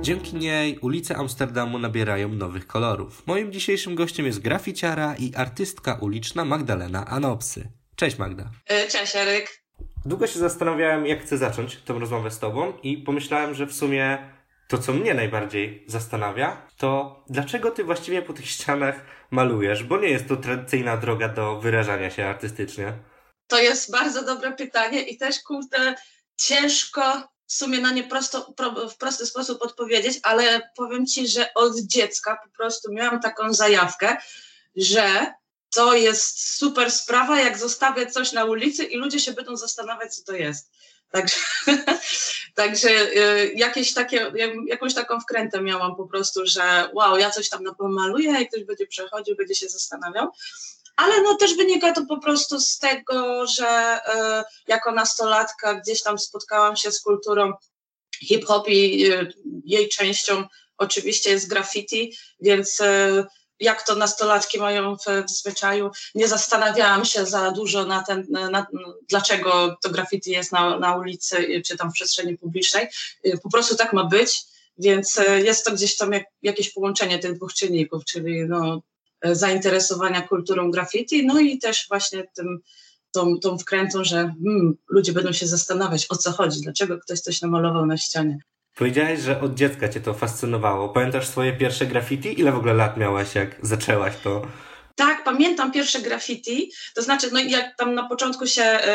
Dzięki niej ulice Amsterdamu nabierają nowych kolorów. Moim dzisiejszym gościem jest graficiara i artystka uliczna Magdalena Anopsy. Cześć Magda. E, cześć Eryk. Długo się zastanawiałem, jak chcę zacząć tę rozmowę z tobą i pomyślałem, że w sumie to, co mnie najbardziej zastanawia, to dlaczego ty właściwie po tych ścianach malujesz? Bo nie jest to tradycyjna droga do wyrażania się artystycznie. To jest bardzo dobre pytanie i też, kurde, ciężko w sumie na nie prosto, w prosty sposób odpowiedzieć, ale powiem ci, że od dziecka po prostu miałam taką zajawkę, że to jest super sprawa, jak zostawię coś na ulicy i ludzie się będą zastanawiać, co to jest. Także, także y, jakieś takie, jakąś taką wkrętę miałam po prostu, że wow, ja coś tam napomaluję i ktoś będzie przechodził, będzie się zastanawiał. Ale no też wynika to po prostu z tego, że y, jako nastolatka gdzieś tam spotkałam się z kulturą hip-hop i y, jej częścią oczywiście jest graffiti, więc jak to nastolatki mają w, zwyczaju. Nie zastanawiałam się za dużo na ten, na, dlaczego to graffiti jest na, na ulicy czy tam w przestrzeni publicznej. Po prostu tak ma być, więc e, jest to gdzieś tam jak, jakieś połączenie tych dwóch czynników, czyli no, e, zainteresowania kulturą graffiti, no i też właśnie tym, tą, tą wkrętą, że hmm, ludzie będą się zastanawiać, o co chodzi, dlaczego ktoś coś namalował na ścianie. Powiedziałeś, że od dziecka cię to fascynowało. Pamiętasz swoje pierwsze graffiti? Ile w ogóle lat miałaś, jak zaczęłaś to? Tak, pamiętam pierwsze graffiti. To znaczy, no jak tam na początku się e,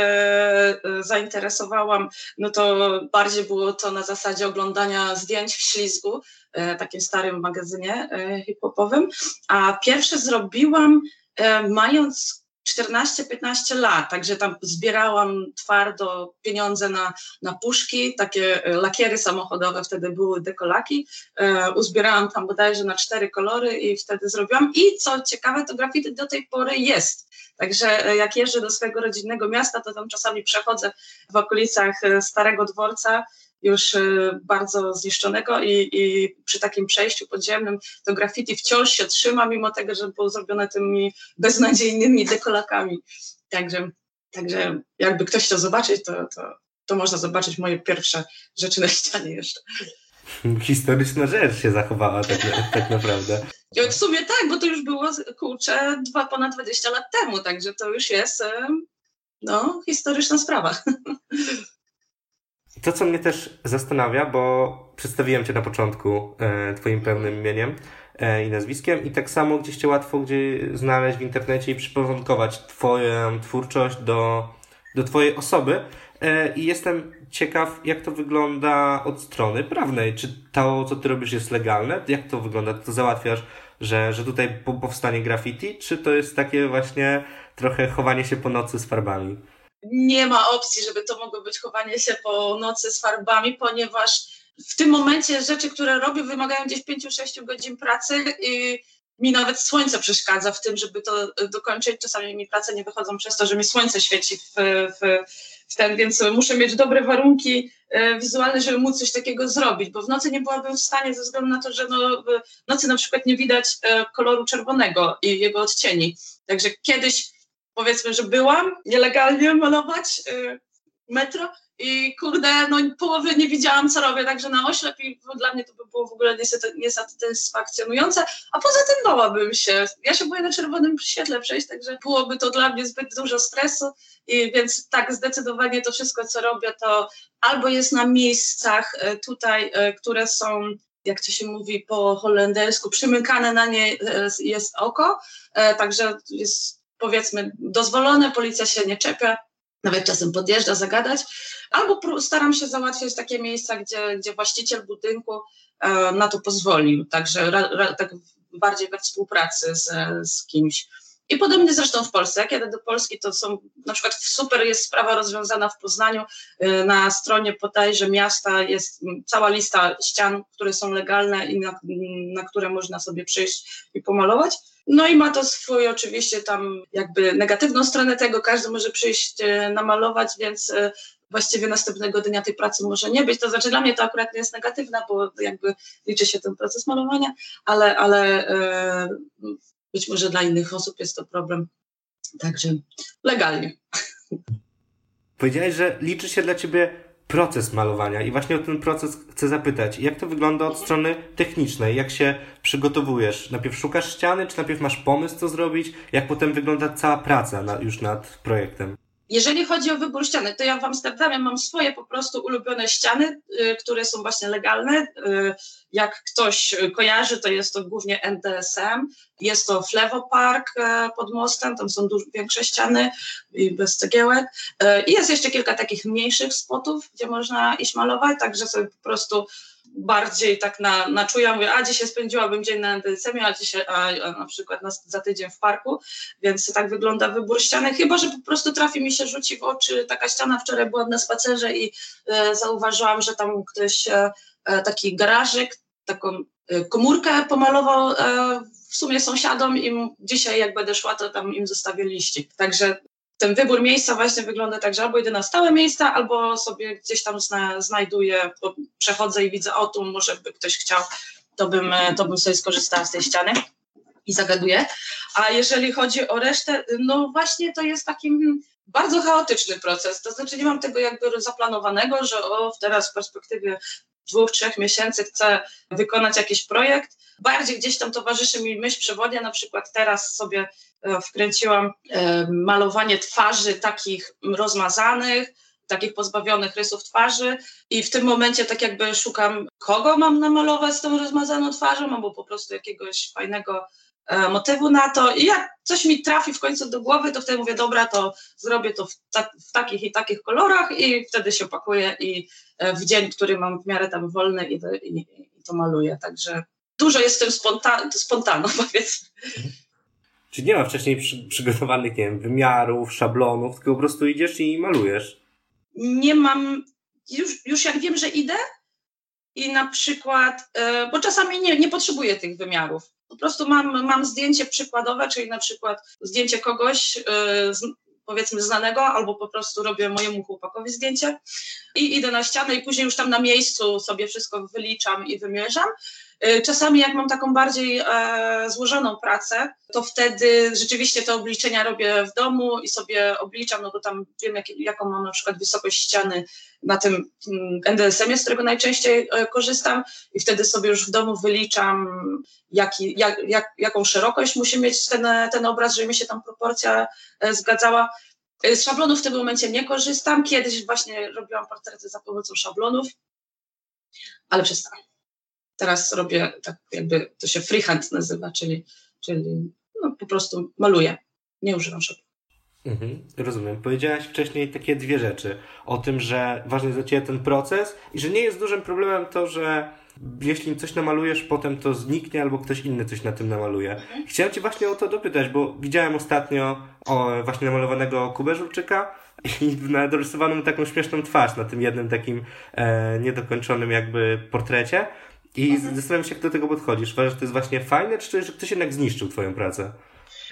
e, zainteresowałam, no to bardziej było to na zasadzie oglądania zdjęć w ślizgu, takim starym magazynie e, hip-hopowym. A pierwsze zrobiłam e, mając 14-15 lat, także tam zbierałam twardo pieniądze na, na puszki, takie e, lakiery samochodowe, wtedy były dekolaki, e, uzbierałam tam bodajże na cztery kolory i wtedy zrobiłam i co ciekawe, to graffiti do tej pory jest. Także e, jak jeżdżę do swojego rodzinnego miasta, to tam czasami przechodzę w okolicach Starego Dworca już y, bardzo zniszczonego i, i, przy takim przejściu podziemnym to graffiti wciąż się trzyma, mimo tego, że było zrobione tymi beznadziejnymi dekolakami. Także, także jakby ktoś chciał zobaczyć, to, to, to można zobaczyć moje pierwsze rzeczy na ścianie jeszcze. Historyczna rzecz się zachowała tak, tak naprawdę. W sumie tak, bo to już było, kurczę, dwa, ponad 20 lat temu, także to już jest no, historyczna sprawa. To, co mnie też zastanawia, bo przedstawiłem Cię na początku e, Twoim pełnym imieniem e, i nazwiskiem i tak samo gdzieś Cię łatwo gdzie znaleźć w internecie i przyporządkować Twoją twórczość do, do Twojej osoby. E, I jestem ciekaw, jak to wygląda od strony prawnej. Czy to, co Ty robisz, jest legalne? Jak to wygląda? To załatwiasz, że, że tutaj powstanie graffiti? Czy to jest takie właśnie trochę chowanie się po nocy z farbami? Nie ma opcji, żeby to mogło być chowanie się po nocy z farbami, ponieważ w tym momencie rzeczy, które robię, wymagają gdzieś 5-6 godzin pracy i mi nawet słońce przeszkadza w tym, żeby to dokończyć. Czasami mi prace nie wychodzą przez to, że mi słońce świeci w, w, w ten, więc muszę mieć dobre warunki e, wizualne, żeby móc coś takiego zrobić, bo w nocy nie byłabym w stanie ze względu na to, że no, w nocy na przykład nie widać e, koloru czerwonego i jego odcieni. Także kiedyś powiedzmy, że byłam nielegalnie malować y, metro i kurde, no połowy nie widziałam, co robię, także na oślep i dla mnie to by było w ogóle niesatysfakcjonujące, a poza tym bałabym się. Ja się boję na czerwonym świetle przejść, także byłoby to dla mnie zbyt dużo stresu, i więc tak, zdecydowanie to wszystko, co robię, to albo jest na miejscach y, tutaj, y, które są jak to się mówi po holendersku, przymykane na nie jest oko, także jest powiedzmy dozwolone, policja się nie czepia, nawet czasem podjeżdża zagadać, albo staram się załatwiać takie miejsca, gdzie, gdzie właściciel budynku e, na to pozwolił, także ra, ra, tak bardziej we współpracy z, z kimś. I podobnie zresztą w Polsce. Jak jadę do Polski, to są na przykład super jest sprawa rozwiązana w Poznaniu. E, na stronie podajże miasta jest cała lista ścian, które są legalne i na, na które można sobie przyjść i pomalować. No i ma to swój oczywiście tam jakby negatywną stronę tego, każdy może przyjść e, namalować, więc e, właściwie następnego dnia tej pracy może nie być. To znaczy dla mnie to akurat nie jest negatywna, bo jakby liczy się ten proces malowania, ale, ale e, być może dla innych osób jest to problem. Także legalnie. Powiedziałeś, że liczy się dla ciebie proces malowania i właśnie o ten proces chcę zapytać. Jak to wygląda od strony technicznej? Jak się przygotowujesz? Najpierw szukasz ściany, czy najpierw masz pomysł, co zrobić? Jak potem wygląda cała praca na, już nad projektem? Jeżeli chodzi o wybór ściany, to ja w Amsterdamie mam swoje po prostu ulubione ściany, y, które są właśnie legalne. Y, jak ktoś kojarzy, to jest to głównie NDSM. Jest to Flevo Park y, pod mostem, tam są dużo większe ściany i bez cegiełek. I jest jeszcze kilka takich mniejszych spotów, gdzie można iść malować, także sobie po prostu bardziej tak na, na czuja, mówię, a dzisiaj spędziłabym dzień na NDSM, a dzisiaj a, a na przykład na, za tydzień w parku, więc tak wygląda wybór ściany, chyba, że po prostu trafi mi się, rzuci w oczy taka ściana, wczoraj byłam na spacerze i e, zauważyłam, że tam ktoś e, e taki garażyk, taką e, komórkę pomalował e, w sumie sąsiadom i dzisiaj jak będę szła, to tam im zostawię liści. Także ten wybór miejsca właśnie wygląda tak, że albo idę na stałe miejsca, albo sobie gdzieś tam zna, znajduję, przechodzę i widzę, o tu może by ktoś chciał, to bym, to bym sobie skorzystała z tej ściany i zagaduję. A jeżeli chodzi o resztę, no właśnie to jest takim bardzo chaotyczny proces. To znaczy nie mam tego jakby zaplanowanego, że o teraz w perspektywie dwóch, trzech miesięcy chcę wykonać jakiś projekt. Bardziej gdzieś tam towarzyszy mi myśl przewodnia, na przykład teraz sobie E, wkręciłam e, malowanie twarzy takich rozmazanych, takich pozbawionych rysów twarzy i w tym momencie tak jakby szukam, kogo mam namalować z tą rozmazaną twarzą, albo po prostu jakiegoś fajnego e, motywu na to i jak coś mi trafi w końcu do głowy, to wtedy mówię, dobra, to zrobię to w, ta, w takich i takich kolorach i wtedy się pakuję i w dzień, który mam w miarę tam wolny i, i, i to maluję, także dużo jest w tym spontan, powiedzmy. Czy nie ma wcześniej przy, przygotowanych, nie wiem, wymiarów, szablonów, tylko po prostu idziesz i malujesz? Nie mam, już, już jak wiem, że idę i na przykład, yy, bo czasami nie, nie potrzebuję tych wymiarów. Po prostu mam, mam zdjęcie przykładowe, czyli na przykład zdjęcie kogoś, z, powiedzmy znanego, albo po prostu robię mojemu chłopakowi zdjęcie i idę na ścianę i później już tam na miejscu sobie wszystko wyliczam i wymierzam. Y, czasami jak mam taką bardziej e, złożoną pracę, to wtedy rzeczywiście te obliczenia robię w domu i sobie obliczam, no bo tam wiem jak, jaką mam na przykład wysokość ściany na tym mm, NDSM-ie, z którego najczęściej e, korzystam i wtedy sobie już w domu wyliczam jaki, jak, jak, jaką szerokość musi mieć ten, ten obraz, żeby mi się tam proporcja e, zgadzała. E, z szablonów w tym momencie nie korzystam. Kiedyś właśnie robiłam portrety za pomocą szablonów, ale przestałam teraz robię tak jakby, to się freehand nazywa, czyli, czyli no, po prostu maluję, nie używam szablonu. Mhm, rozumiem. Powiedziałaś wcześniej takie dwie rzeczy. O tym, że ważny jest dla Ciebie ten proces i że nie jest dużym problemem to, że jeśli coś namalujesz, potem to zniknie albo ktoś inny coś na tym namaluje. Mhm. Chciałem Cię właśnie o to dopytać, bo widziałem ostatnio o, właśnie namalowanego Kubę Żurczyka i narysowaną taką śmieszną twarz na tym jednym takim e, niedokończonym jakby portrecie. I mhm. zastanawiam się, jak do tego podchodzisz. Uważasz, że to jest właśnie fajne, czy że ktoś jednak zniszczył twoją pracę?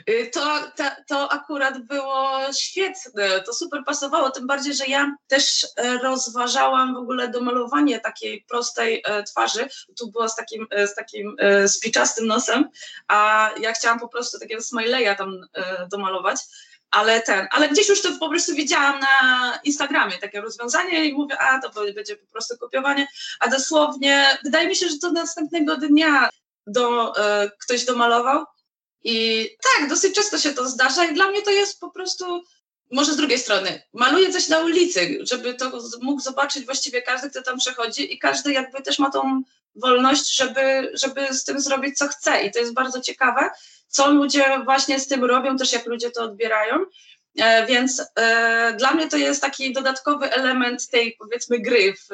Y, to, to, to akurat było świetne, to super pasowało, tym bardziej, że ja też e, rozważałam w ogóle domalowanie takiej prostej e, twarzy. Tu była z takim, e, z takim spiczastym nosem, a ja chciałam po prostu takiego smileya tam domalować ale ten, ale gdzieś już to po prostu widziałam na Instagramie takie rozwiązanie i mówię, a to będzie po prostu kopiowanie, a dosłownie wydaje mi się, że to następnego dnia do, e, ktoś domalował. I tak, dosyć często się to zdarza i dla mnie to jest po prostu, może z drugiej strony, maluję coś na ulicy, żeby to mógł zobaczyć właściwie każdy, kto tam przechodzi i każdy jakby też ma tą wolność, żeby, żeby z tym zrobić co chce i to jest bardzo ciekawe co ludzie właśnie z tym robią, też jak ludzie to odbierają. E, więc e, dla mnie to jest taki dodatkowy element tej, powiedzmy, gry w,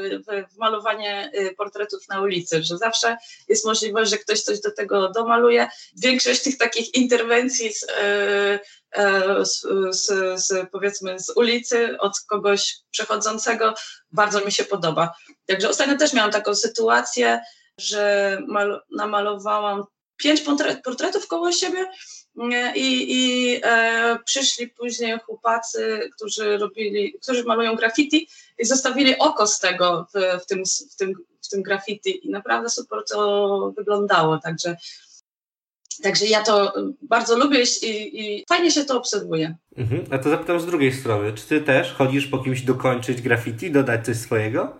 w, malowanie y, portretów na ulicy, że zawsze jest możliwość, że ktoś coś do tego domaluje. Większość tych takich interwencji z, e, z, z, z, powiedzmy z ulicy od kogoś przechodzącego bardzo mi się podoba. Także ostatnio też miałam taką sytuację, że mal, namalowałam pięć portretów koło siebie i, i e, przyszli później chłopacy, którzy robili, którzy malują graffiti i zostawili oko z tego w, w, tym, w, tym, w tym graffiti i naprawdę super to wyglądało, także Także ja to bardzo lubię i, i fajnie się to obserwuje. Mhm. A to zapytam z drugiej strony, czy ty też chodzisz po kimś dokończyć graffiti, dodać coś swojego?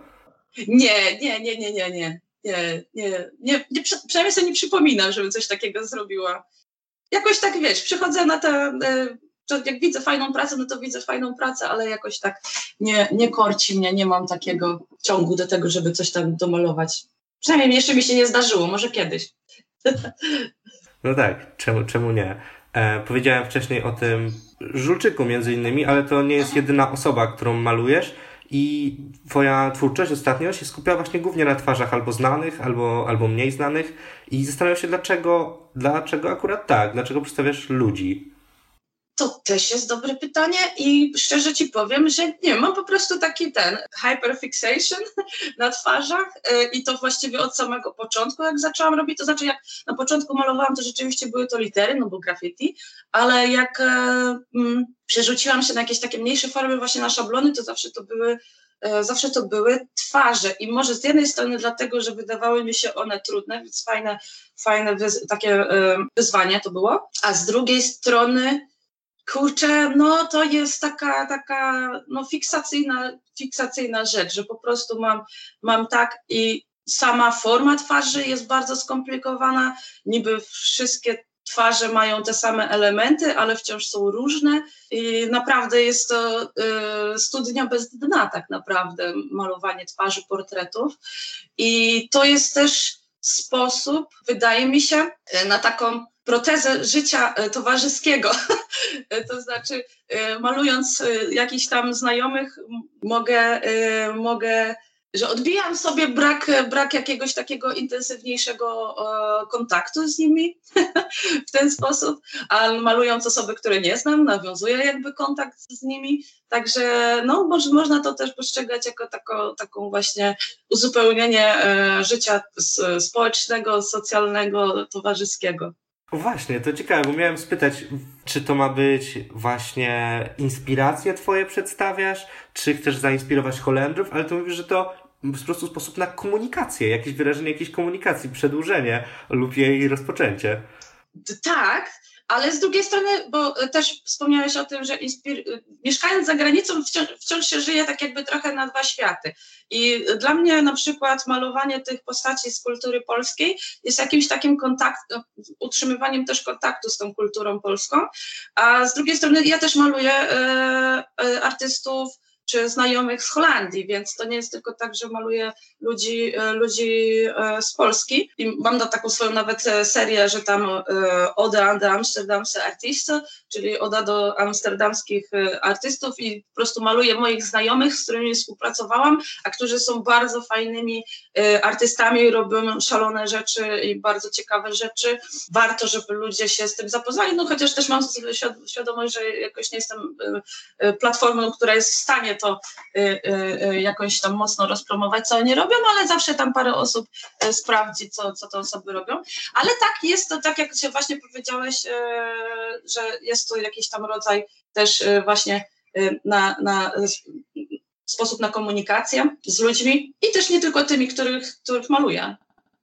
Nie, nie, nie, nie, nie, nie. Nie, nie, nie, nie przynajmniej sobie nie przypominam, żebym coś takiego zrobiła. Jakoś tak, wiesz, przychodzę na te, e, jak widzę fajną pracę, no to widzę fajną pracę, ale jakoś tak nie, nie korci mnie, nie mam takiego ciągu do tego, żeby coś tam domalować. Przynajmniej jeszcze mi się nie zdarzyło, może kiedyś. No tak, czemu, czemu nie? E, powiedziałem wcześniej o tym Żulczyku między innymi, ale to nie jest jedyna osoba, którą malujesz i twoja twórczość ostatnio się skupia właśnie głównie na twarzach albo znanych, albo, albo mniej znanych i zastanawiam się dlaczego, dlaczego akurat tak, dlaczego przedstawiasz ludzi. To też jest dobre pytanie i szczerze ci powiem, że nie, mam po prostu taki ten hyperfixation na twarzach y, i to właściwie od samego początku, jak zaczęłam robić, to znaczy jak na początku malowałam, to rzeczywiście były to litery, no bo graffiti, ale jak e, mm, przerzuciłam się na jakieś takie mniejsze formy, właśnie na szablony, to zawsze to były e, zawsze to były twarze. I może z jednej strony dlatego, że wydawały mi się one trudne, więc fajne, fajne takie e, wyzwanie to było, a z drugiej strony kurczę, no to jest taka, taka no fiksacyjna, fiksacyjna rzecz, że po prostu mam, mam tak i sama forma twarzy jest bardzo skomplikowana, niby wszystkie twarze mają te same elementy, ale wciąż są różne i naprawdę jest to y, studnia bez dna tak naprawdę, malowanie twarzy, portretów. I to jest też sposób, wydaje mi się, na taką protezę życia e, towarzyskiego. E, to znaczy, e, malując jakichś tam znajomych, mogę, mogę że odbijam sobie brak, brak jakiegoś takiego intensywniejszego kontaktu z nimi w ten sposób, a malując osoby, które nie znam, nawiązuję jakby kontakt z nimi, także no, może, można to też postrzegać jako tako, taką właśnie uzupełnienie życia społecznego, socjalnego, towarzyskiego. Właśnie, to ciekawe, bo miałem spytać, czy to ma być właśnie inspiracje twoje przedstawiasz, czy chcesz zainspirować Holendrów, ale to mówisz, że to po prostu sposób na komunikację, jakieś wyrażenie jakiejś komunikacji, przedłużenie lub jej rozpoczęcie. Tak, ale z drugiej strony, bo też wspomniałeś o tym, że inspir- mieszkając za granicą wciąż, wciąż, się żyje tak jakby trochę na dwa światy. I dla mnie na przykład malowanie tych postaci z kultury polskiej jest jakimś takim kontaktem, utrzymywaniem też kontaktu z tą kulturą polską, a z drugiej strony ja też maluję e, e, artystów czy znajomych z Holandii, więc to nie jest tylko tak, że maluję ludzi, e, ludzi e, z Polski. I mam na taką swoją nawet e, serię, że tam Oda an Amsterdamse Artisten, czyli Oda do amsterdamskich artystów i po prostu maluję moich znajomych, z którymi współpracowałam, a którzy są bardzo fajnymi artystami, robią szalone rzeczy i bardzo ciekawe rzeczy. Warto, żeby ludzie się z tym zapoznali, no chociaż też mam świadomość, że jakoś nie jestem platformą, która jest w stanie to y, y, y, jakoś tam mocno rozpromować, co oni robią, ale zawsze tam parę osób sprawdzi, co, co te osoby robią. Ale tak, jest to tak, jak się właśnie powiedziałeś, że jest to jakiś tam rodzaj też właśnie na, na sposób na komunikację z ludźmi i też nie tylko tymi, których, których maluję.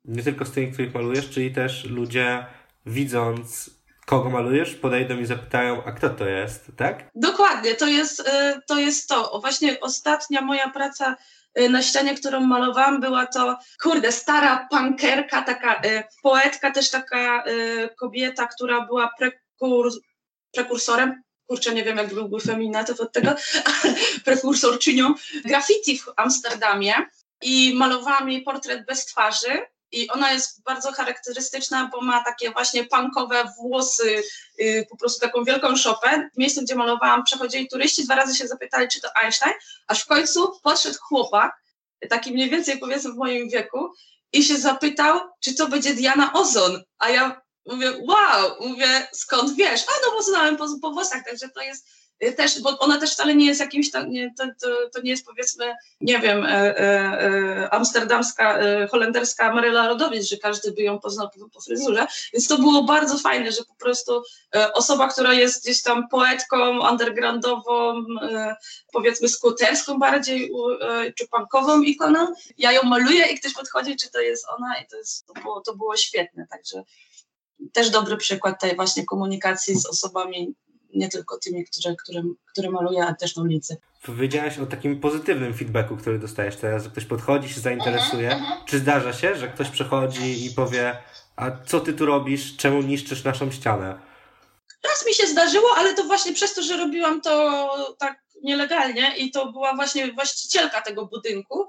Nie tylko z tymi, których malujesz, czyli też ludzie widząc kogo malujesz, podejdą i zapytają, a kto to jest, tak? Dokładnie, to jest y, to. Jest to. Właśnie ostatnia moja praca y, na ścianie, którą malowałam, była to, kurde, stara punkerka, taka y, poetka, też taka kobieta, która była prekur, prekursorem kurczę, nie wiem, jak byłby feminatyw od tego, prekursorczynią graffiti w Amsterdamie i malowałam jej portret bez twarzy i ona jest bardzo charakterystyczna, bo ma takie właśnie punkowe włosy, yy, po prostu taką wielką szopę. W miejscu, gdzie malowałam, przechodzili turyści, dwa razy się zapytali, czy to Einstein, aż w końcu podszedł chłopak, taki mniej więcej powiedzmy w moim wieku, i się zapytał, czy to będzie Diana Ozon. A ja mówię, wow, mówię, skąd wiesz? A no bo znałem po, po włosach, także to jest Y, też, bo ona też wcale nie jest jakimś tam, nie, to, to, to, nie jest powiedzmy, nie wiem, e, e, e amsterdamska, e, holenderska Maryla Rodowicz, że każdy by ją poznał po, po, fryzurze, więc to było bardzo fajne, że po prostu e, osoba, która jest gdzieś tam poetką undergroundową, e, powiedzmy skuterską bardziej, czy punkową ikoną, ja ją maluję i ktoś podchodzi, czy to jest ona i to, jest, to, było, to było świetne, także też dobry przykład tej właśnie komunikacji z osobami, nie tylko tymi, które, które, które maluję, a też na ulicy. Powiedziałaś o takim pozytywnym feedbacku, który dostajesz teraz, że ktoś podchodzi, się zainteresuje. Mhm. Czy zdarza się, że ktoś przychodzi i powie, a co ty tu robisz, czemu niszczysz naszą ścianę? Raz mi się zdarzyło, ale to właśnie przez to, że robiłam to tak nielegalnie i to była właśnie właścicielka tego budynku.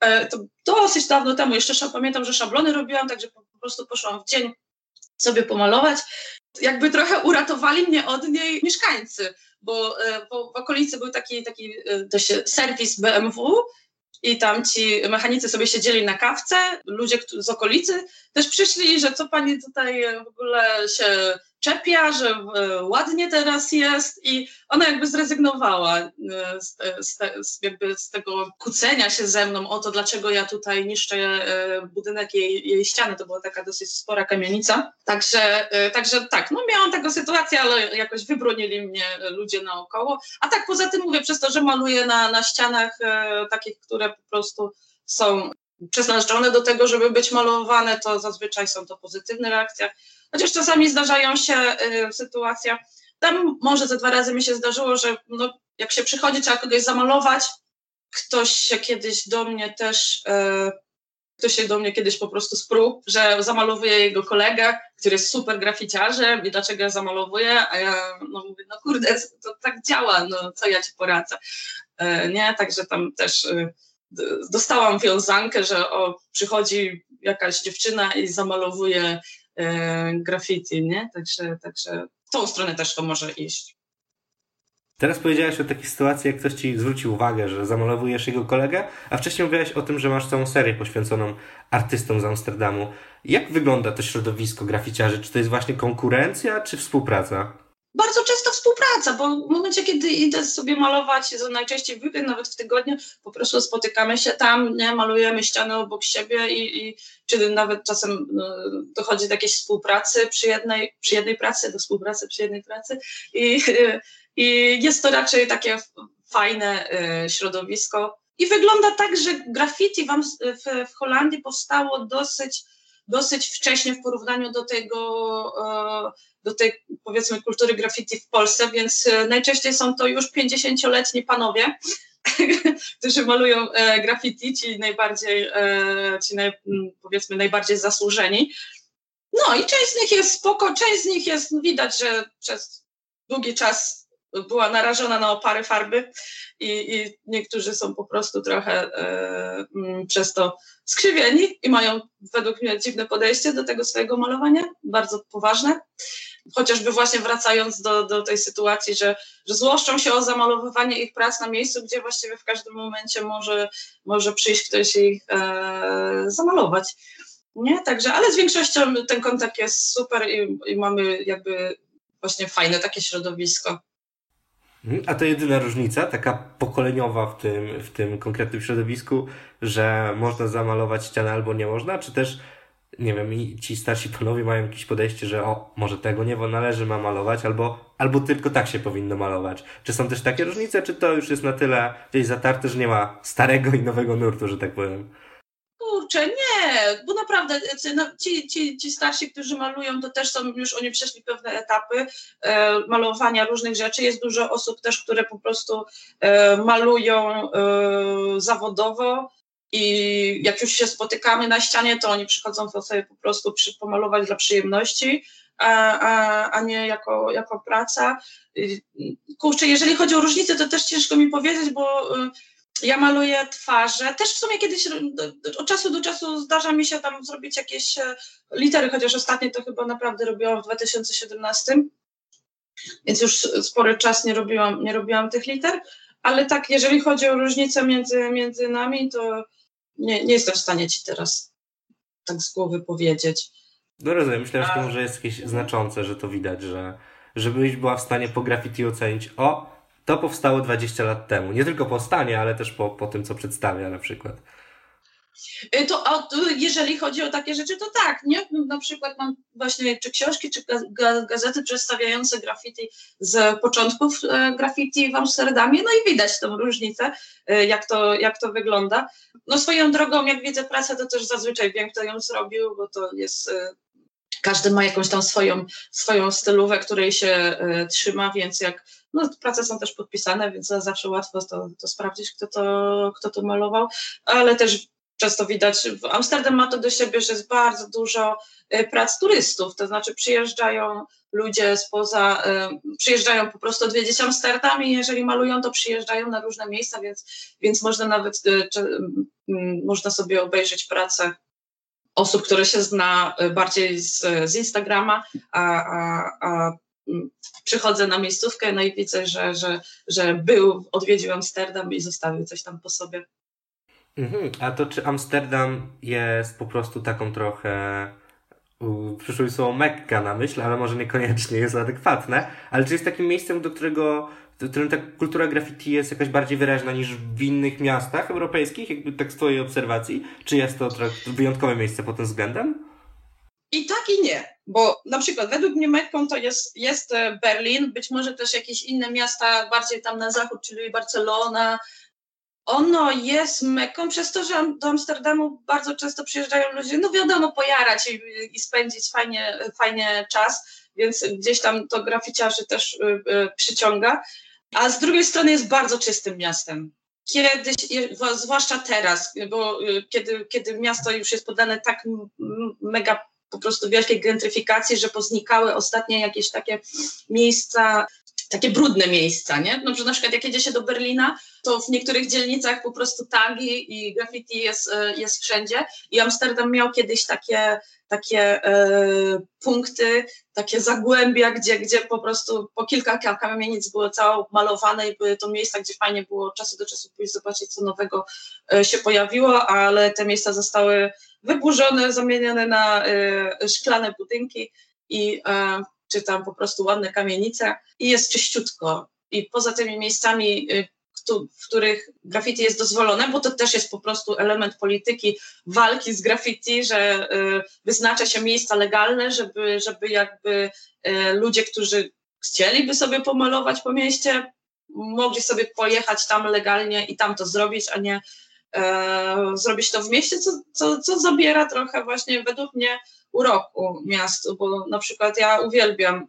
E, to dosyć dawno temu, jeszcze pamiętam, że szablony robiłam, także po prostu poszłam w dzień sobie pomalować. Jakby trochę uratowali mnie od niej mieszkańcy, bo, e, bo w okolicy był taki, taki e, to serwis BMW i tam ci mechanicy sobie siedzieli na kawce, ludzie z okolicy też przyszli, że co pani tutaj w ogóle się czepia, że e, ładnie teraz jest i ona jakby zrezygnowała e, z, z, z, jakby z tego kucenia się ze mną o to, dlaczego ja tutaj niszczę e, budynek jej, jej ściany. To była taka dosyć spora kamienica. Także, także tak, no miałam taką sytuację, ale jakoś wybronili mnie ludzie naokoło. A tak poza tym mówię, przez to, że maluję na, na ścianach takich, które po prostu są przeznaczone do tego, żeby być malowane, to zazwyczaj są to pozytywne reakcje. Chociaż czasami zdarzają się y, sytuacje, tam może ze dwa razy mi się zdarzyło, że no, jak się przychodzi, trzeba kogoś zamalować. Ktoś się kiedyś do mnie też, y, ktoś się do mnie kiedyś po prostu sprół, że zamalowuje jego kolegę, który jest super graficiarzem i dlaczego ja zamalowuję, a ja no mówię, no kurde, to tak działa, no co ja ci poradzę. Y, nie, także tam też y, dostałam wiązankę, że o, przychodzi jakaś dziewczyna i zamalowuje e, graffiti, nie? Także, także w tą stronę też to może iść. Teraz powiedziałeś o takiej sytuacji, jak ktoś ci zwrócił uwagę, że zamalowujesz jego kolegę, a wcześniej mówiłeś o tym, że masz całą serię poświęconą artystom z Amsterdamu. Jak wygląda to środowisko graficiarzy? Czy to jest właśnie konkurencja, czy współpraca? Bardzo często współpraca, bo w momencie, kiedy idę sobie malować, najczęściej w weekend, nawet w tygodniu, po prostu spotykamy się tam, nie, malujemy ściany obok siebie i, i czy nawet czasem no, dochodzi do jakiejś współpracy przy jednej, przy jednej pracy, do współpracy przy jednej pracy i, i jest to raczej takie fajne y, środowisko. I wygląda tak, że graffiti w, w Holandii powstało dosyć, dosyć wcześnie w porównaniu do tego y, do tej powiedzmy kultury graffiti w Polsce, więc e, najczęściej są to już 50-letni panowie, którzy malują e, graffiti, ci najbardziej, e, ci naj, powiedzmy najbardziej zasłużeni. No i część z nich jest spoko, część z nich jest, widać, że przez długi czas była narażona na opary farby i, i niektórzy są po prostu trochę e, przez to skrzywieni i mają według mnie dziwne podejście do tego swojego malowania, bardzo poważne chociażby właśnie wracając do, do tej sytuacji, że, że złoszczą się o zamalowywanie ich prac na miejscu, gdzie właściwie w każdym momencie może, może przyjść ktoś i ich e, zamalować. Nie? Także, ale z większością ten kontakt jest super i, i mamy jakby właśnie fajne takie środowisko. Mhm. A to jedyna różnica, taka pokoleniowa w tym, w tym konkretnym środowisku, że można zamalować ścianę albo nie można, czy też nie wiem, i ci starsi panowie mają jakieś podejście, że o, może tego nie należy ma malować, albo, albo tylko tak się powinno malować. Czy są też takie różnice, czy to już jest na tyle gdzieś zatarte, że nie ma starego i nowego nurtu, że tak powiem? Kurczę, nie, bo naprawdę no, ci, ci, ci starsi, którzy malują, to też są, już oni przeszli pewne etapy e, malowania różnych rzeczy. Jest dużo osób też, które po prostu e, malują e, zawodowo, i jak już się spotykamy na ścianie, to oni przychodzą to sobie po prostu przy, pomalować dla przyjemności, a, a, a nie jako, jako praca. Kurczę, jeżeli chodzi o różnicę, to też ciężko mi powiedzieć, bo y, ja maluję twarze. Też w sumie kiedyś od czasu do czasu zdarza mi się tam zrobić jakieś e, litery, chociaż ostatnie to chyba naprawdę robiłam w 2017, więc już spory czas nie robiłam, nie robiłam tych liter. Ale tak, jeżeli chodzi o różnicę między, między nami, to nie, nie jestem w stanie ci teraz tak z głowy powiedzieć. No rozumiem, myślę, że to może jest jakieś znaczące, że to widać, że żebyś była w stanie po graffiti ocenić, o, to powstało 20 lat temu. Nie tylko powstanie, ale też po, po tym, co przedstawia na przykład. Y, to jeżeli chodzi o takie rzeczy, to tak, nie? Na przykład mam właśnie czy książki, czy gazety przedstawiające graffiti z początków e, graffiti w Amsterdamie, no i widać tą różnicę, e, jak to, jak to wygląda. No swoją drogą, jak widzę pracę, to też zazwyczaj wiem, kto ją zrobił, bo to jest e, każdy ma jakąś tam swoją, swoją stylówę, której się y, trzyma, więc jak no, prace są też podpisane, więc zawsze łatwo to, to sprawdzić, kto to, kto to malował, ale też często widać, Amsterdam ma to do siebie, że jest bardzo dużo y, prac turystów, to znaczy przyjeżdżają ludzie spoza, y, przyjeżdżają po prostu odwiedzić Amsterdam i jeżeli malują, to przyjeżdżają na różne miejsca, więc, więc można nawet, y, można sobie obejrzeć pracę osób, które się zna bardziej z, z Instagrama, a, a, a przychodzę na miejscówkę, no i widzę, że, że, że był, odwiedził Amsterdam i zostawił coś tam po sobie. Mhm. A to czy Amsterdam jest po prostu taką trochę przyszło mi słowo Mekka na myśl, ale może niekoniecznie jest adekwatne, ale czy jest takim miejscem, do którego w ta kultura graffiti jest jakaś bardziej wyraźna niż w innych miastach europejskich, jakby tak z Twojej obserwacji? Czy jest to wyjątkowe miejsce pod tym względem? I tak i nie, bo na przykład według mnie Mekką to jest, jest e, Berlin, być może też jakieś inne miasta bardziej tam na zachód, czyli Barcelona, ono jest Meką przez to, że do Amsterdamu bardzo często przyjeżdżają ludzie, no wiadomo, pojarać i, i spędzić fajnie, fajnie czas, więc gdzieś tam to graficiarzy też y, y, przyciąga. A z drugiej strony jest bardzo czystym miastem. Kiedyś, zwłaszcza teraz, bo y, kiedy, kiedy miasto już jest podane tak mega po prostu wielkiej gentryfikacji, że poznikały ostatnie jakieś takie miejsca takie brudne miejsca, nie? No, że na przykład jak jedzie się do Berlina, to w niektórych dzielnicach po prostu tagi i graffiti jest, e, jest wszędzie i Amsterdam miał kiedyś takie, takie e, punkty, takie zagłębia, gdzie, gdzie po prostu po kilka kamienic było całe malowane i były to miejsca, gdzie fajnie było czasu do czasu pójść zobaczyć, co nowego e, się pojawiło, ale te miejsca zostały wyburzone, zamienione na e, szklane budynki i e, czy tam po prostu ładne kamienice i jest czyściutko. I poza tymi miejscami, y, w których graffiti jest dozwolone, bo to też jest po prostu element polityki walki z graffiti, że y, wyznacza się miejsca legalne, żeby, żeby jakby y, ludzie, którzy chcieliby sobie pomalować po mieście, mogli sobie pojechać tam legalnie i tam to zrobić, a nie zrobić to w mieście, co, co, co zabiera trochę właśnie według mnie uroku miastu, bo na przykład ja uwielbiam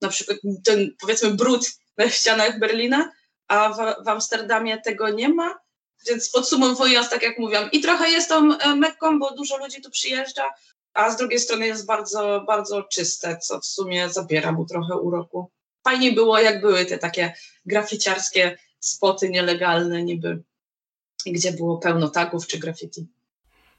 na przykład ten powiedzmy brud na ścianach Berlina, a w, w Amsterdamie tego nie ma, więc podsumowując, tak jak mówiłam, i trochę jest tą e, Mekką, bo dużo ludzi tu przyjeżdża, a z drugiej strony jest bardzo, bardzo czyste, co w sumie zabiera mu trochę uroku. Fajnie było, jak były te takie graficiarskie spoty nielegalne niby, gdzie było pełno tagów czy graffiti.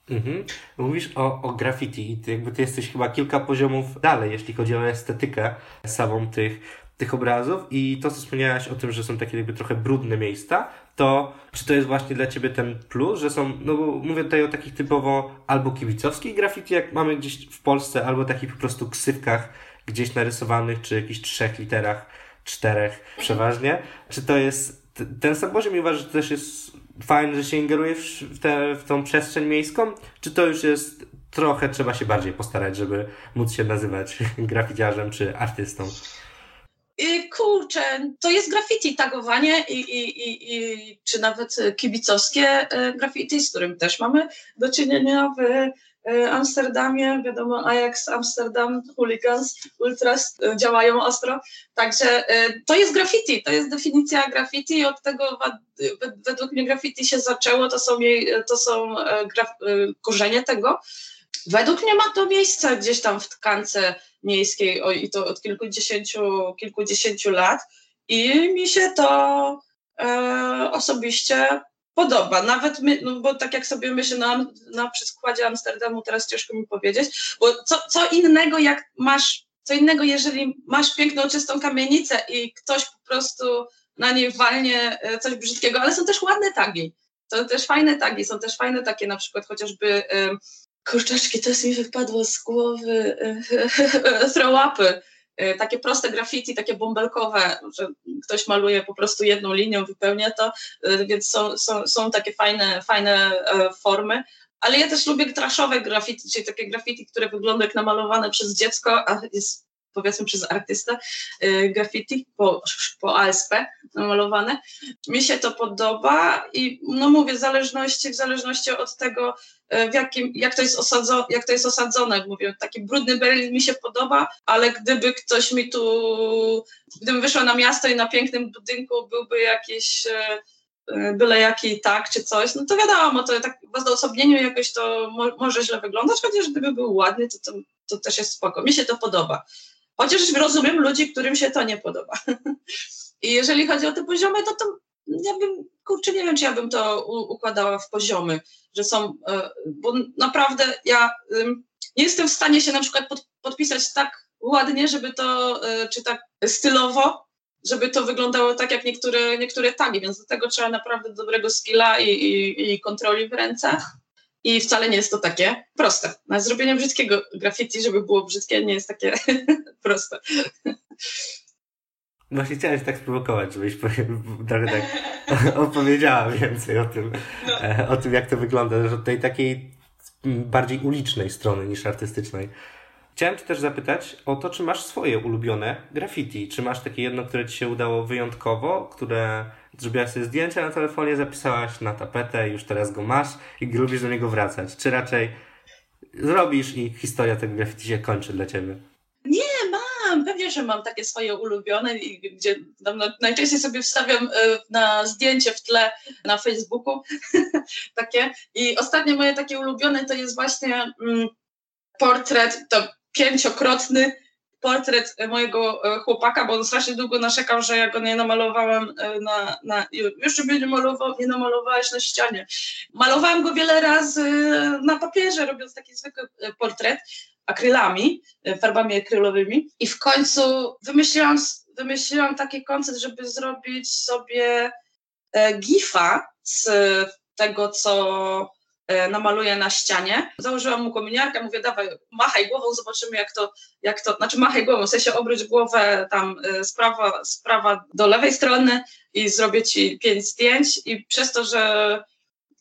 Mhm. Mówisz o, o graffiti i ty, jakby ty jesteś chyba kilka poziomów dalej, jeśli chodzi o estetykę samą tych, tych obrazów i to, co wspomniałaś o tym, że są takie jakby trochę brudne miejsca, to czy to jest właśnie dla ciebie ten plus, że są, no bo mówię tutaj o takich typowo albo kibicowskich graffiti, jak mamy gdzieś w Polsce, albo takich po prostu ksywkach gdzieś narysowanych, czy jakichś trzech literach, czterech przeważnie. Czy to jest ten sam poziom i uważasz, że to też jest fajne, że się ingeruje w, te, w tą przestrzeń miejską, czy to już jest trochę, trzeba się bardziej postarać, żeby móc się nazywać graficiarzem czy artystą? Kurczę, to jest graffiti tagowanie i, i, i, i czy nawet kibicowskie e, graffiti, z którym też mamy do czynienia w Amsterdamie, wiadomo Ajax, Amsterdam, Hooligans, Ultras e, działają ostro, także e, to jest graffiti, to jest definicja graffiti i od tego według mnie graffiti się zaczęło, to są, jej, to są korzenie tego. Według mnie ma to miejsce gdzieś tam w tkance miejskiej i to od kilkudziesięciu, kilkudziesięciu lat. I mi się to e, osobiście podoba. Nawet my, no bo tak jak sobie myślę na, na przykładzie Amsterdamu, teraz ciężko mi powiedzieć, bo co, co innego jak masz, co innego jeżeli masz piękną, czystą kamienicę i ktoś po prostu na niej walnie e, coś brzydkiego, ale są też ładne tagi. Są też fajne tagi, są też fajne takie na przykład chociażby kurczaczki, to jest mi wypadło z głowy, E, takie proste graffiti, takie bąbelkowe, że ktoś maluje po prostu jedną linią, wypełnia to, e, więc są, są, są takie fajne, fajne e, formy. Ale ja też lubię traszowe graffiti, czyli takie graffiti, które wygląda jak namalowane przez dziecko, a jest powiedzmy przez artystę y, graffiti po, po ASP namalowane. Mi się to podoba i no mówię, w zależności, w zależności od tego, y, w jakim, jak, to jest osadzo, jak to jest osadzone. Mówię, taki brudny Berlin mi się podoba, ale gdyby ktoś mi tu, gdybym wyszła na miasto i na pięknym budynku byłby jakiś y, byle jaki tak czy coś, no to wiadomo, to tak w odosobnieniu jakoś to mo może źle wyglądać, chociaż gdyby był ładny, to, to, to też jest spoko. Mi się to podoba. Chociaż rozumiem ludzi, którym się to nie podoba. I jeżeli chodzi o te poziomy, to, to ja bym, kurczę, nie wiem, czy ja bym to układała w poziomy, że są, e, bo naprawdę ja nie jestem w stanie się na przykład pod, podpisać tak ładnie, żeby to, e, czy tak stylowo, żeby to wyglądało tak jak niektóre, niektóre tagi, więc do tego trzeba naprawdę dobrego skilla i, i, i kontroli w ręce. I wcale nie jest to takie proste. Na zrobienie brzydkiego graffiti, żeby było brzydkie, nie jest takie proste. Właśnie chciałem tak sprowokować, żebyś trochę tak opowiedziała więcej o tym, no. E, o tym, jak to wygląda, że od tej takiej bardziej ulicznej strony niż artystycznej. Chciałem Cię też zapytać o to, czy masz swoje ulubione graffiti. Czy masz takie jedno, które Ci się udało wyjątkowo, które zrobiłaś sobie zdjęcia na telefonie, zapisałaś na tapetę, już teraz go masz i lubisz do niego wracać? Czy raczej zrobisz i historia tego graffiti się kończy dla Ciebie? Nie, mam, pewnie, że mam takie swoje ulubione, gdzie najczęściej sobie wstawiam e, na zdjęcie w tle na Facebooku takie. I ostatnie moje takie ulubione to jest właśnie mm, portret, to pięciokrotny portret mojego e, chłopaka, bo on strasznie długo narzekał, że ja go nie namalowałam e, na, na już sobie nie, malował, nie namalowałeś na ścianie. Malowałam go wiele razy na papierze, robiąc taki zwykły e, portret akrylami, farbami akrylowymi i w końcu wymyśliłam, wymyśliłam taki koncept, żeby zrobić sobie gifa z tego, co E, namaluję na ścianie. Założyłam mu kominiarkę, mówię, dawaj, machaj głową, zobaczymy jak to, jak to, znaczy machaj głową, w sensie obróć głowę tam e, z prawa, z prawa do lewej strony i zrobię ci pięć zdjęć i przez to, że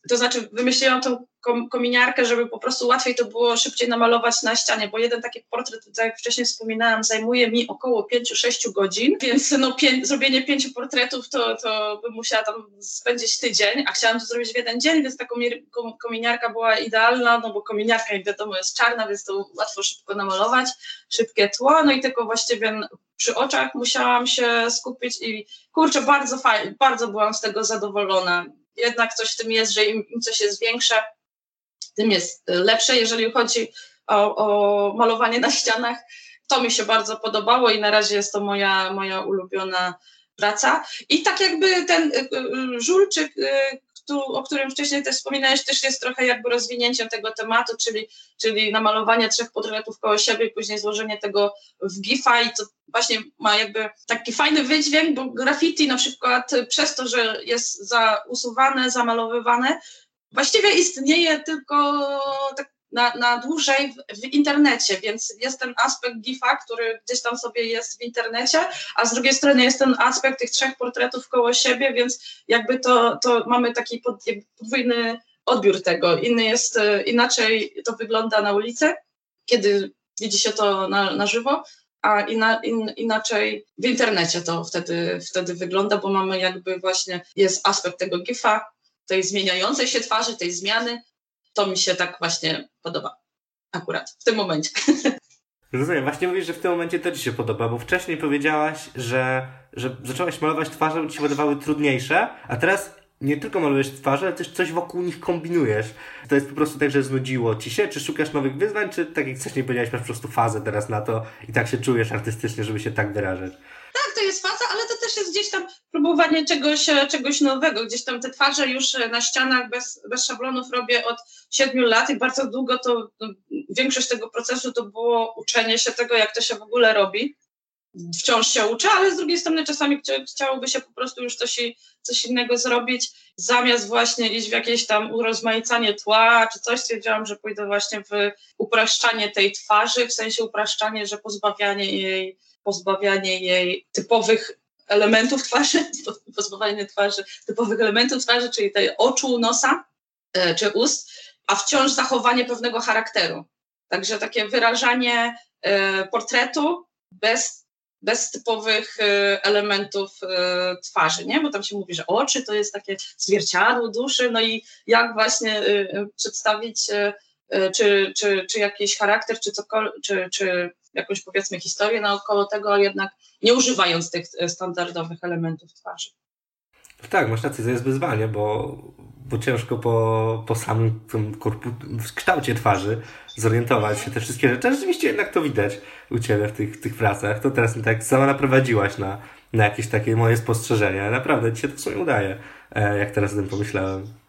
to znaczy wymyśliłam tą kominiarkę, żeby po prostu łatwiej to było szybciej namalować na ścianie, bo jeden taki portret, tak jak wcześniej wspominałam, zajmuje mi około 5-6 godzin, więc no, pię zrobienie pięciu portretów to, to bym musiała tam spędzić tydzień, a chciałam to zrobić w jeden dzień, więc ta kominiarka była idealna, no bo kominiarka, jak wiadomo, jest czarna, więc to łatwo szybko namalować, szybkie tło, no i tylko właściwie przy oczach musiałam się skupić i kurczę, bardzo fajnie, bardzo byłam z tego zadowolona. Jednak coś w tym jest, że im, im coś jest większe, tym jest lepsze. Jeżeli chodzi o, o malowanie na ścianach, to mi się bardzo podobało i na razie jest to moja, moja ulubiona praca. I tak jakby ten y, y, żulczyk, y, o którym wcześniej też wspominałeś, też jest trochę jakby rozwinięciem tego tematu, czyli, czyli namalowanie trzech portretów koło siebie i później złożenie tego w GIFA i to właśnie ma jakby taki fajny wydźwięk, bo graffiti na przykład przez to, że jest za usuwane, zamalowywane, właściwie istnieje tylko tak na, na dłużej w, w, internecie, więc jest ten aspekt GIFA, który gdzieś tam sobie jest w internecie, a z drugiej strony jest ten aspekt tych trzech portretów koło siebie, więc jakby to, to mamy taki pod, podwójny odbiór tego. Inny jest, e, inaczej to wygląda na ulicy, kiedy widzi się to na, na żywo, a ina, in, inaczej w internecie to wtedy, wtedy wygląda, bo mamy jakby właśnie, jest aspekt tego GIFA, tej zmieniającej się twarzy, tej zmiany, to mi się tak właśnie podoba. Akurat w tym momencie. Rozumiem, właśnie mówisz, że w tym momencie to Ci się podoba, bo wcześniej powiedziałaś, że, że zaczęłaś malować twarze, bo Ci się wydawały trudniejsze, a teraz nie tylko malujesz twarze, ale też coś wokół nich kombinujesz. To jest po prostu tak, że znudziło Ci się? Czy szukasz nowych wyzwań, czy tak jak wcześniej powiedziałeś, masz po prostu fazę teraz na to i tak się czujesz artystycznie, żeby się tak wyrażać? To jest faza, ale to też jest gdzieś tam próbowanie czegoś, czegoś nowego. Gdzieś tam te twarze już na ścianach bez, bez szablonów robię od siedmiu lat i bardzo długo to, no, większość tego procesu to było uczenie się tego, jak to się w ogóle robi. Wciąż się uczę, ale z drugiej strony czasami chciałoby się po prostu już coś, coś innego zrobić, zamiast właśnie iść w jakieś tam urozmaicanie tła czy coś, stwierdziłam, że pójdę właśnie w upraszczanie tej twarzy, w sensie upraszczanie, że pozbawianie jej pozbawianie jej typowych elementów twarzy, pozbawianie twarzy typowych elementów twarzy, czyli tej oczu, nosa e, czy ust, a wciąż zachowanie pewnego charakteru. Także takie wyrażanie e, portretu bez, bez typowych e, elementów twarzy, nie? Bo tam się mówi, że oczy to jest takie zwierciadło duszy, no i jak właśnie przedstawić czy, czy, czy jakiś charakter, czy cokolwiek, czy, czy jakąś powiedzmy historię naokoło tego, jednak nie używając tych standardowych elementów twarzy. Tak, masz rację, to jest wyzwanie, bo, bo ciężko po, po samym tym korpu, kształcie twarzy zorientować się te wszystkie rzeczy. Rzeczywiście jednak to widać u Ciebie w tych, tych pracach. To teraz tak sama naprowadziłaś na, na jakieś takie moje spostrzeżenia. Naprawdę Ci się to w sumie udaje, e, jak teraz o tym pomyślałem.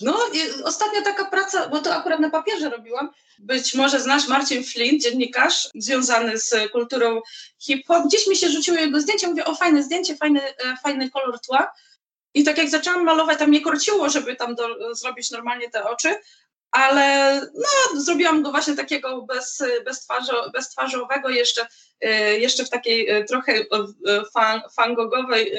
No, ostatnia taka praca, bo to akurat na papierze robiłam. Być może znasz Marcin Flint, dziennikarz związany z kulturą hip-hop. Gdzieś mi się rzuciło jego zdjęcie, mówię, o fajne zdjęcie, fajny, e, fajny kolor tła. I tak jak zaczęłam malować, tam nie korciło, żeby tam do, zrobić normalnie te oczy, ale no, zrobiłam go właśnie takiego bez, bez, twarzo, beztwarzowego, jeszcze, e, jeszcze w takiej e, trochę fan, fangogowej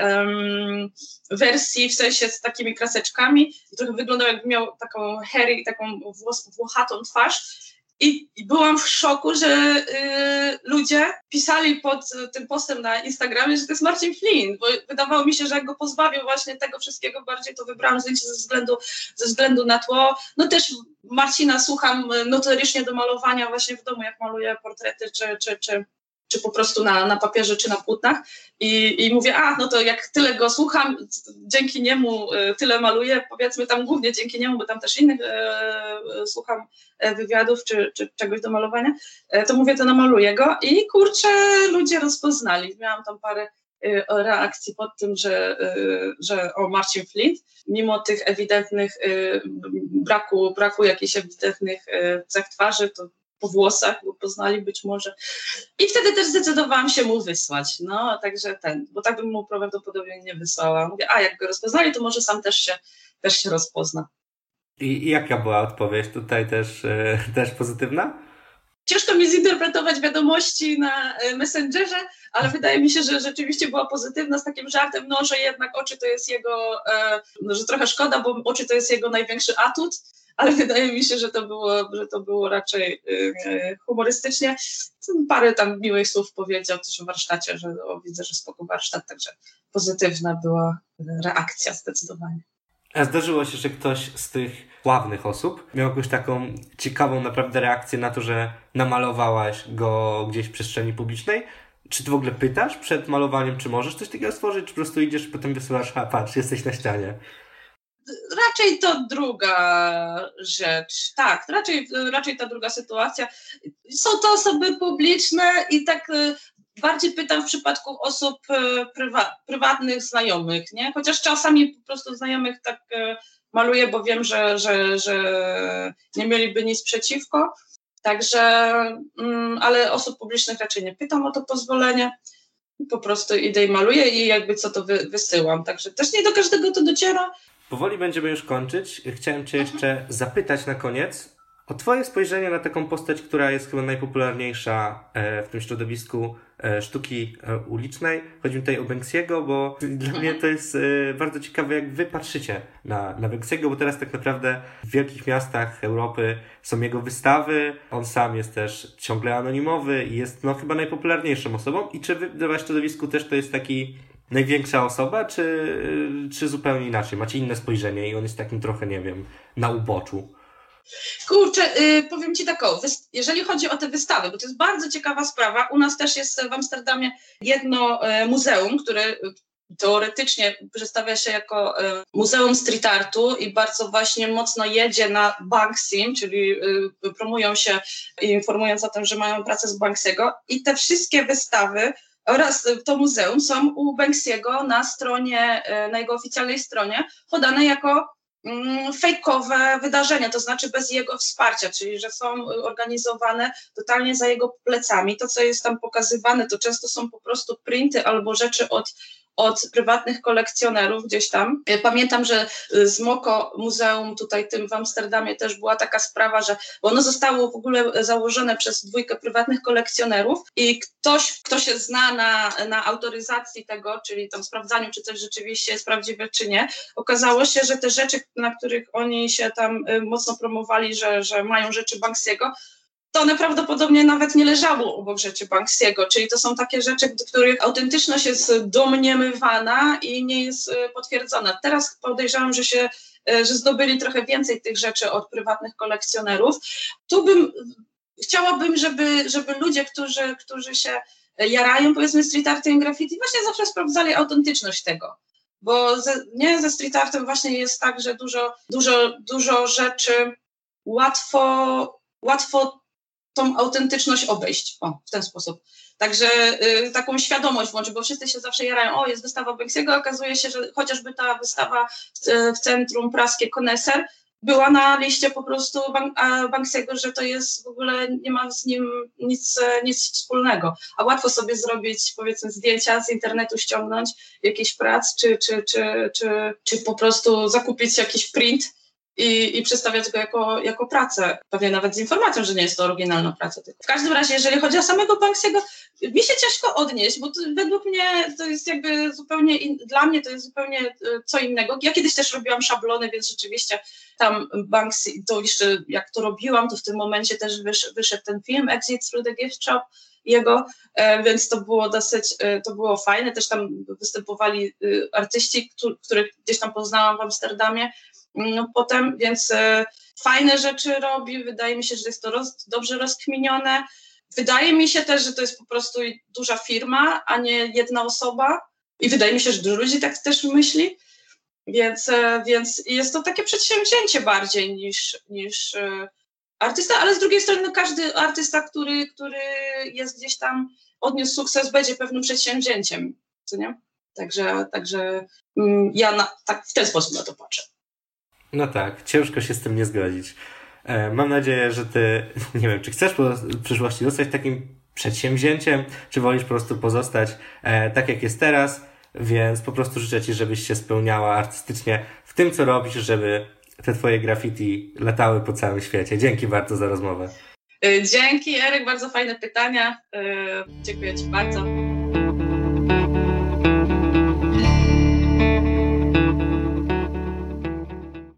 um, wersji, w sensie z takimi kraseczkami. Trochę wyglądał jakby miał taką hairy, taką włos, włochatą twarz. I, I, byłam w szoku, że y, ludzie pisali pod tym postem na Instagramie, że to jest Marcin Flynn, bo wydawało mi się, że jak go pozbawił właśnie tego wszystkiego bardziej, to wybrałam zdjęcie ze względu, ze względu na tło. No też Marcina słucham notorycznie do malowania właśnie w domu, jak maluję portrety czy, czy, czy czy po prostu na, na papierze, czy na płótnach. I, i mówię, a no to jak tyle go słucham, dzięki niemu e, tyle maluję, powiedzmy tam głównie dzięki niemu, bo tam też innych e, słucham wywiadów, czy, czy czegoś do malowania, e, to mówię, to namaluję go. I kurczę, ludzie rozpoznali. Miałam tam parę reakcji pod tym, że, że o Marcin Flint, mimo tych ewidentnych braku, braku jakichś ewidentnych cech twarzy, to po włosach go poznali być może. I wtedy też zdecydowałam się mu wysłać. No, także ten, bo tak bym mu prawdopodobnie nie wysłała. Mówię, a jak go rozpoznali, to może sam też się, też się rozpozna. I, i jaka była odpowiedź tutaj też, e, też pozytywna? Ciężko mi zinterpretować wiadomości na e, Messengerze, ale wydaje mi się, że rzeczywiście była pozytywna z takim żartem, no, że jednak oczy to jest jego, e, no, że trochę szkoda, bo oczy to jest jego największy atut ale wydaje mi się, że to było, że to było raczej y, humorystycznie. Parę tam miłych słów powiedział też w warsztacie, że o, widzę, że spoko warsztat, także pozytywna była reakcja zdecydowanie. A zdarzyło się, że ktoś z tych sławnych osób miał jakąś taką ciekawą naprawdę reakcję na to, że namalowałaś go gdzieś w przestrzeni publicznej? Czy ty w ogóle pytasz przed malowaniem, czy możesz coś takiego stworzyć, czy po prostu idziesz i potem wysyłasz, a patrz, jesteś na ścianie? Raczej to druga rzecz. Tak, raczej, raczej ta druga sytuacja. Są to osoby publiczne i tak y, bardziej pytam w przypadku osób y, prywa, prywatnych, znajomych, nie? Chociaż czasami po prostu znajomych tak y, maluję, bo wiem, że, że, że nie mieliby nic przeciwko. Także, mm, ale osób publicznych raczej nie pytam o to pozwolenie. Po prostu idę i maluję i jakby co to wy, wysyłam. Także też nie do każdego to dociera. Powoli będziemy już kończyć. Chciałem Cię jeszcze zapytać na koniec o Twoje spojrzenie na taką postać, która jest chyba najpopularniejsza e, w tym środowisku e, sztuki e, ulicznej. Chodzi mi tutaj o Banksy'ego, bo dla mnie to jest bardzo ciekawe, jak Wy patrzycie na, na Banksy'ego, bo teraz tak naprawdę w wielkich miastach Europy są jego wystawy. On sam jest też ciągle anonimowy i jest no, chyba najpopularniejszą osobą. I czy Wy w środowisku też to jest taki największa osoba, czy, czy zupełnie inaczej? Macie inne spojrzenie i on jest takim trochę, nie wiem, na uboczu. Kurczę, yy, powiem Ci tak, o, jeżeli chodzi o te wystawy, bo to jest bardzo ciekawa sprawa, u nas też jest w Amsterdamie jedno y, muzeum, które teoretycznie przedstawia się jako y, Muzeum Street Artu i bardzo właśnie mocno jedzie na Banksy, czyli y, promują się informując o tym, że mają pracę z Banksiego i te wszystkie wystawy oraz to muzeum są u Banksy'ego na stronie, e, na jego oficjalnej stronie podane jako mm, fejkowe wydarzenia, to znaczy bez jego wsparcia, czyli że są organizowane totalnie za jego plecami. To, co jest tam pokazywane, to często są po prostu printy albo rzeczy od od prywatnych kolekcjonerów gdzieś tam. Pamiętam, że z Moko Muzeum tutaj tym w Amsterdamie też była taka sprawa, że ono zostało w ogóle założone przez dwójkę prywatnych kolekcjonerów i ktoś, kto się zna na, na autoryzacji tego, czyli tam sprawdzaniu, czy coś rzeczywiście jest prawdziwe, czy nie, okazało się, że te rzeczy, na których oni się tam mocno promowali, że, że mają rzeczy Banksiego, to one prawdopodobnie nawet nie leżało obok rzeczy Banksiego, czyli to są takie rzeczy, których autentyczność jest domniemywana i nie jest e, potwierdzona. Teraz podejrzewam, że się e, że zdobyli trochę więcej tych rzeczy od prywatnych kolekcjonerów. Tu bym chciałabym, żeby, żeby ludzie, którzy, którzy się jarają powiedzmy street artem i graffiti, właśnie zawsze sprawdzali autentyczność tego. Bo ze, nie ze street artem właśnie jest tak, że dużo, dużo, dużo rzeczy łatwo, łatwo tą autentyczność obejść. O, w ten sposób. Także y, taką świadomość włączyć, bo wszyscy się zawsze jarają, o jest wystawa Banksiego, okazuje się, że chociażby ta wystawa w, w centrum praskie Koneser była na liście po prostu Banksiego, że to jest w ogóle, nie ma z nim nic, nic wspólnego. A łatwo sobie zrobić, powiedzmy, zdjęcia z internetu, ściągnąć jakiś prac, czy, czy, czy, czy, czy po prostu zakupić jakiś print i, i przedstawiać go jako, jako pracę, pewnie nawet z informacją, że nie jest to oryginalna praca. W każdym razie, jeżeli chodzi o samego Banksiego, mi się ciężko odnieść, bo to, według mnie to jest jakby zupełnie, in, dla mnie to jest zupełnie e, co innego. Ja kiedyś też robiłam szablony, więc rzeczywiście tam Banksy, to jeszcze jak to robiłam, to w tym momencie też wysz, wyszedł ten film Exit Through the Gift Shop, jego, e, więc to było dosyć, e, to było fajne. Też tam występowali artyści, których gdzieś tam poznałam w Amsterdamie, potem, więc e, fajne rzeczy robi, wydaje mi się, że jest to roz, dobrze rozkminione. Wydaje mi się też, że to jest po prostu duża firma, a nie jedna osoba i wydaje mi się, że dużo ludzi tak też myśli, więc, e, więc jest to takie przedsięwzięcie bardziej niż, niż e, artysta, ale z drugiej strony no, każdy artysta, który, który jest gdzieś tam, odniósł sukces, będzie pewnym przedsięwzięciem, co nie? Także, także mm, ja na, tak w ten sposób na to patrzę. No tak, ciężko się z tym nie zgodzić. E, mam nadzieję, że ty, nie wiem, czy chcesz w przyszłości zostać takim przedsięwzięciem, czy wolisz po prostu pozostać e, tak, jak jest teraz, więc po prostu życzę ci, żebyś się spełniała artystycznie w tym, co robisz, żeby te twoje graffiti latały po całym świecie. Dzięki bardzo za rozmowę. E, dzięki, Eryk, bardzo fajne pytania. Dziękuję ci bardzo.